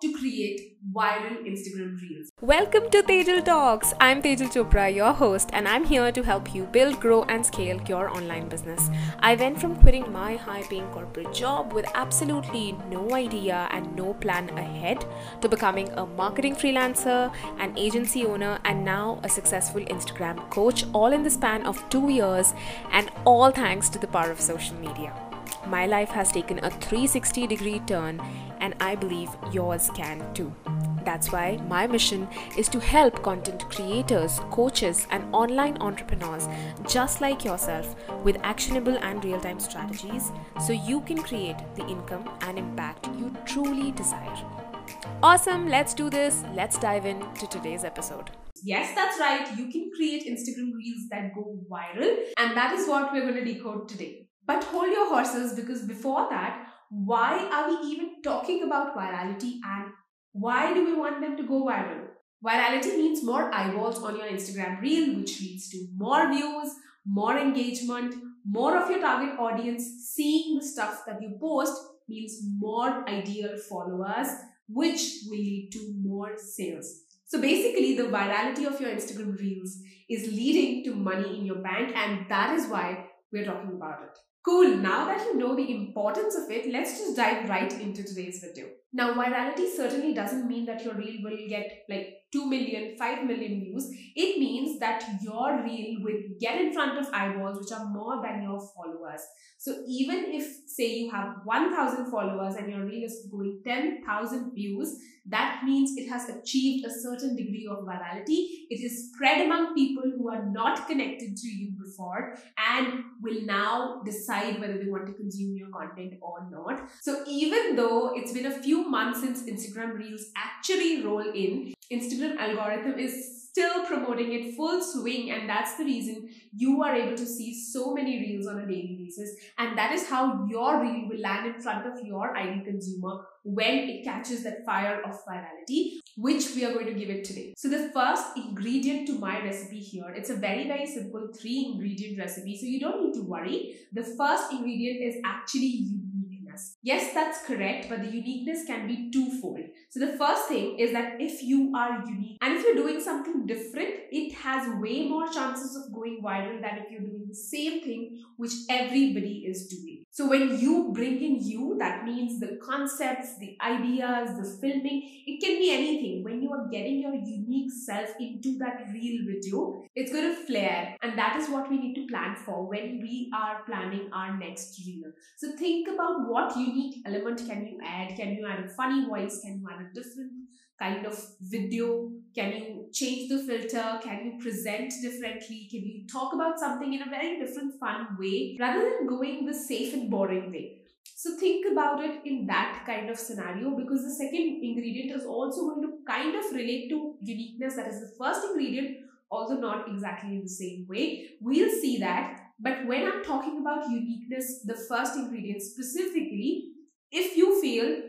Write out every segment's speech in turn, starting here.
to create viral Instagram reels. Welcome to Tejal Talks. I'm Tejal Chopra, your host, and I'm here to help you build, grow, and scale your online business. I went from quitting my high paying corporate job with absolutely no idea and no plan ahead to becoming a marketing freelancer, an agency owner, and now a successful Instagram coach, all in the span of two years, and all thanks to the power of social media. My life has taken a 360 degree turn, and I believe yours can too. That's why my mission is to help content creators, coaches, and online entrepreneurs just like yourself with actionable and real time strategies so you can create the income and impact you truly desire. Awesome, let's do this. Let's dive into today's episode. Yes, that's right. You can create Instagram reels that go viral, and that is what we're going to decode today. But hold your horses because before that, why are we even talking about virality and why do we want them to go viral? Virality means more eyeballs on your Instagram reel, which leads to more views, more engagement, more of your target audience seeing the stuff that you post means more ideal followers, which will lead to more sales. So basically, the virality of your Instagram reels is leading to money in your bank, and that is why we're talking about it. Cool, now that you know the importance of it, let's just dive right into today's video. Now, virality certainly doesn't mean that your reel will get like 2 million, 5 million views. It means that your reel will get in front of eyeballs which are more than your followers. So even if say you have 1000 followers and your reel is going 10,000 views, that means it has achieved a certain degree of virality. It is spread among people who are not connected to you before and will now decide whether they want to consume your content or not. So even though it's been a few months since Instagram Reels actually roll in, Instagram algorithm is still promoting it full swing and that's the reason you are able to see so many reels on a daily basis. And that is how your reel will land in front of your ideal consumer when it catches that fire of virality which we are going to give it today. So the first ingredient to my recipe here it's a very very simple three ingredient recipe so you don't need to worry. The first ingredient is actually uniqueness. Yes, that's correct, but the uniqueness can be twofold. So the first thing is that if you are unique and if you're doing something different, it has way more chances of going viral than if you're doing the same thing which everybody is doing. So when you bring in you, that means the concepts, the ideas, the filming, it can be anything. When you are getting your unique self into that real video, it's going to flare. And that is what we need to plan for when we are planning our next reel. So think about what unique element can you add? Can you add a funny voice? Can you add a different kind of video? Can you change the filter? Can you present differently? Can you talk about something in a very different, fun way rather than going the safe and boring way? So think about it in that kind of scenario because the second ingredient is also going to kind of relate to uniqueness. That is the first ingredient, although not exactly in the same way. We'll see that. But when I'm talking about uniqueness, the first ingredient specifically, if you feel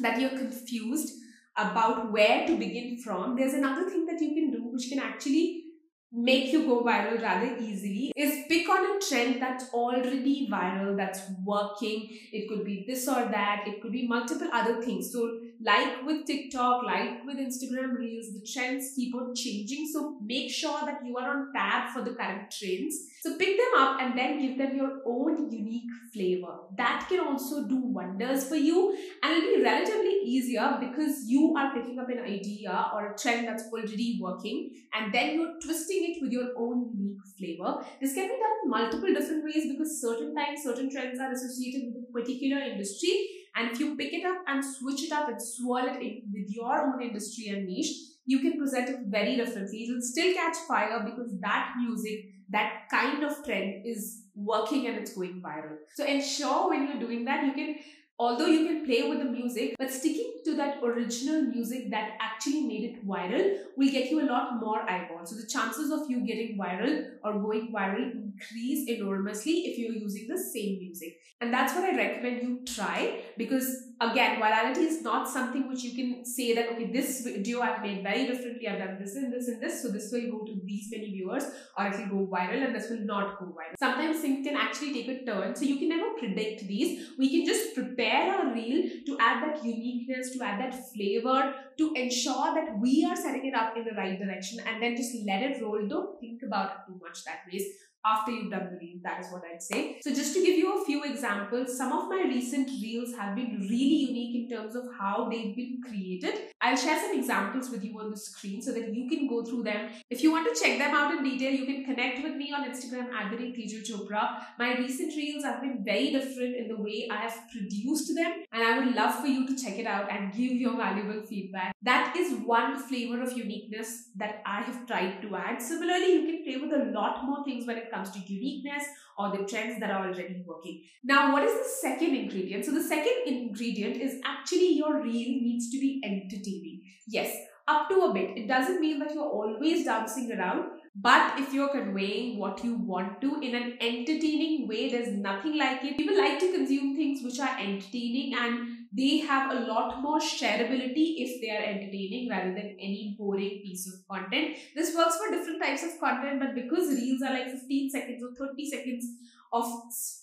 that you're confused about where to begin from, there's another thing that you can do which can actually make you go viral rather easily is pick on a trend that's already viral that's working. It could be this or that. It could be multiple other things. So like with tiktok like with instagram reels the trends keep on changing. So make sure that you are on tab for the current trends so pick them up and then give them your own unique flavor that can also do wonders for you and it'll be relatively easier because you are picking up an idea or a trend that's already working and then you're twisting it with your own unique flavor. This can be done in multiple different ways because certain times, certain trends are associated with a particular industry. And if you pick it up and switch it up and swirl it in with your own industry and niche, you can present it very differently. It will still catch fire because that music, that kind of trend is working and it's going viral. So ensure when you're doing that, you can although you can play with the music but sticking to that original music that actually made it viral will get you a lot more eyeballs so the chances of you getting viral or going viral increase enormously if you're using the same music. And that's what i recommend you try because again virality is not something which you can say that okay this video i've made very differently i've done this and this and this so this will go to these many viewers or it will go viral and this will not go viral. Sometimes things can actually take a turn so you can never predict these. We can just prepare our reel to add that uniqueness to add that flavor to ensure that we are setting it up in the right direction and then just let it roll. Don't think about it too much that ways after you've done the reel. That is what I'd say. So just to give you a few examples, some of my recent reels have been really unique in terms of how they've been created. I'll share some examples with you on the screen so that you can go through them. If you want to check them out in detail, you can connect with me on Instagram at the Chopra. My recent reels have been very different in the way I have produced them and I would love for you to check it out and give your valuable feedback. That is one flavor of uniqueness that I have tried to add. Similarly, you can play with a lot more things when it comes to uniqueness or the trends that are already working. Now, what is the second ingredient? So the second ingredient is actually your reel needs to be entertaining. Yes, up to a bit. It doesn't mean that you're always dancing around, but if you're conveying what you want to in an entertaining way, there's nothing like it. People like to consume things which are entertaining and they have a lot more shareability if they are entertaining rather than any boring piece of content. This works for different types of content, but because reels are like 15 seconds or 30 seconds of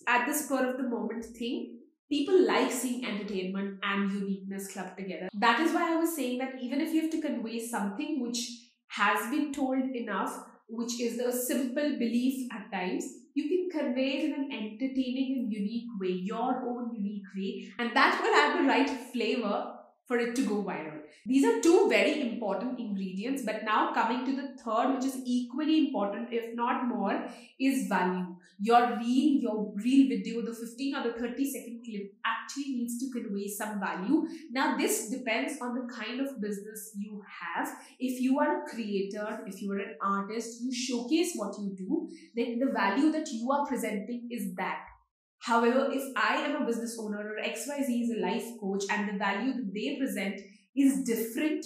at the spur of the moment thing, people like seeing entertainment and uniqueness clubbed together. That is why I was saying that even if you have to convey something which has been told enough, which is a simple belief at times, you can convey it in an entertaining and unique way, your own unique way, and that will have the right flavor for it to go viral. These are two very important ingredients, but now coming to the third, which is equally important, if not more, is value. Your reel, your reel video, the 15 or the 30 second clip actually needs to convey some value. Now, this depends on the kind of business you have. If you are a creator, if you are an artist, you showcase what you do, then the value that you are presenting is that However, if I am a business owner or XYZ is a life coach and the value that they present is different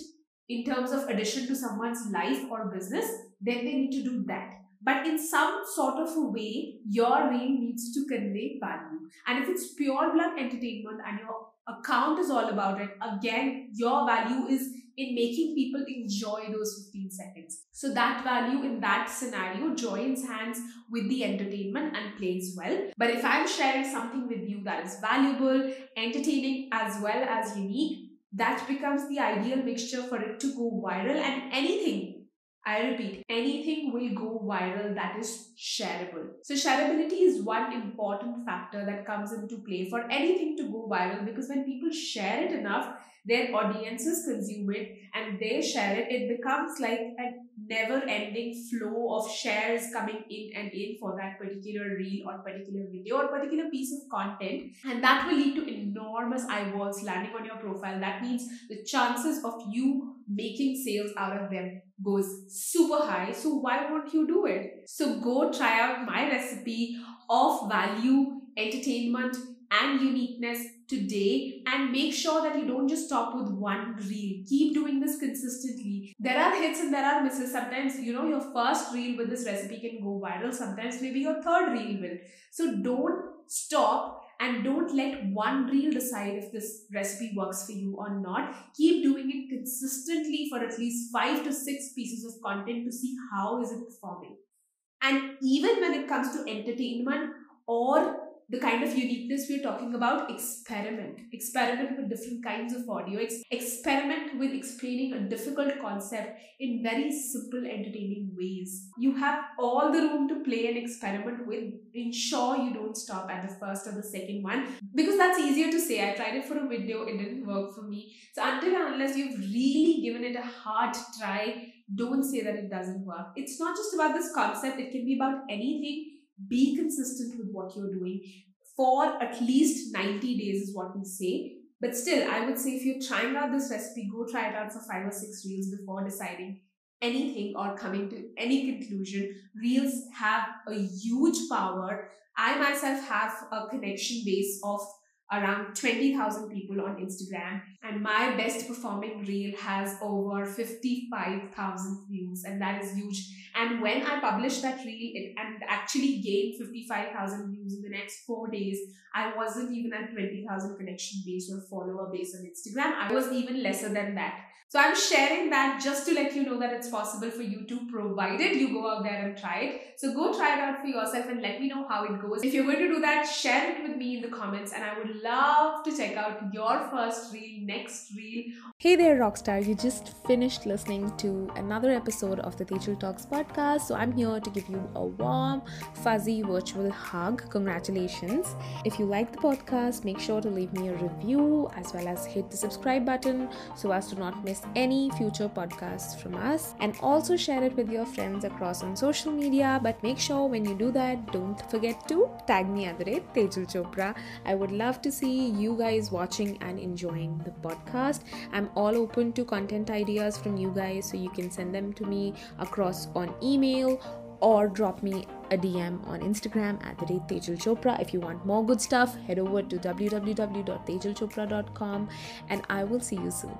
in terms of addition to someone's life or business, then they need to do that. But in some sort of a way, your reel needs to convey value. And if it's pure blood entertainment and your account is all about it, again, your value is in making people enjoy those 15 seconds. So that value in that scenario joins hands with the entertainment and plays well. But if I'm sharing something with you that is valuable, entertaining as well as unique, that becomes the ideal mixture for it to go viral and anything I repeat, anything will go viral that is shareable. So, shareability is one important factor that comes into play for anything to go viral because when people share it enough, their audiences consume it and they share it, it becomes like a never ending flow of shares coming in and in for that particular reel or particular video or particular piece of content. And that will lead to enormous eyeballs landing on your profile. That means the chances of you making sales out of them goes super high. So why won't you do it? So go try out my recipe of value, entertainment, and uniqueness today and make sure that you don't just stop with one reel. Keep doing this consistently. There are hits and there are misses. Sometimes, you know, your first reel with this recipe can go viral. Sometimes maybe your third reel will. So don't stop and don't let one reel decide if this recipe works for you or not. Keep doing it consistently for at least five to six pieces of content to see how is it performing. And even when it comes to entertainment or the kind of uniqueness we're talking about experiment. Experiment with different kinds of audio. Ex- experiment with explaining a difficult concept in very simple entertaining ways. You have all the room to play and experiment with. Ensure you don't stop at the first or the second one. Because that's easier to say. I tried it for a video. It didn't work for me. So until unless you've really given it a hard try don't say that it doesn't work. It's not just about this concept. It can be about anything be consistent with what you're doing. For at least 90 days is what we say. But still i would say if you're trying out this recipe go try it out for five or six reels before deciding anything or coming to any conclusion. Reels have a huge power. I myself have a connection base of around 20000 people on instagram and my best performing reel has over 55,000 views, and that is huge. And when I published that reel, it and actually gained 55,000 views in the next four days, I wasn't even at 20,000 connection base or follower base on Instagram. I was even lesser than that. So I'm sharing that just to let you know that it's possible for you to, provided you go out there and try it. So go try it out for yourself and let me know how it goes. If you're going to do that, share it with me in the comments and I would love to check out your first reel, next reel. Hey there, Rockstar. You just finished listening to another episode of the Tejal Talks podcast. So I'm here to give you a warm, fuzzy virtual hug. Congratulations. If you like the podcast, make sure to leave me a review as well as hit the subscribe button so as to not miss any future podcasts from us. And also share it with your friends across on social media. But make sure when you do that, don't forget to tag me at the rate Tejal Chopra. I would love to see you guys watching and enjoying the podcast. I'm all open to content ideas from you guys, so you can send them to me across on email or drop me a DM on Instagram at the rate Tejal Chopra. If you want more good stuff, head over to www.tejalchopra.com and I will see you soon.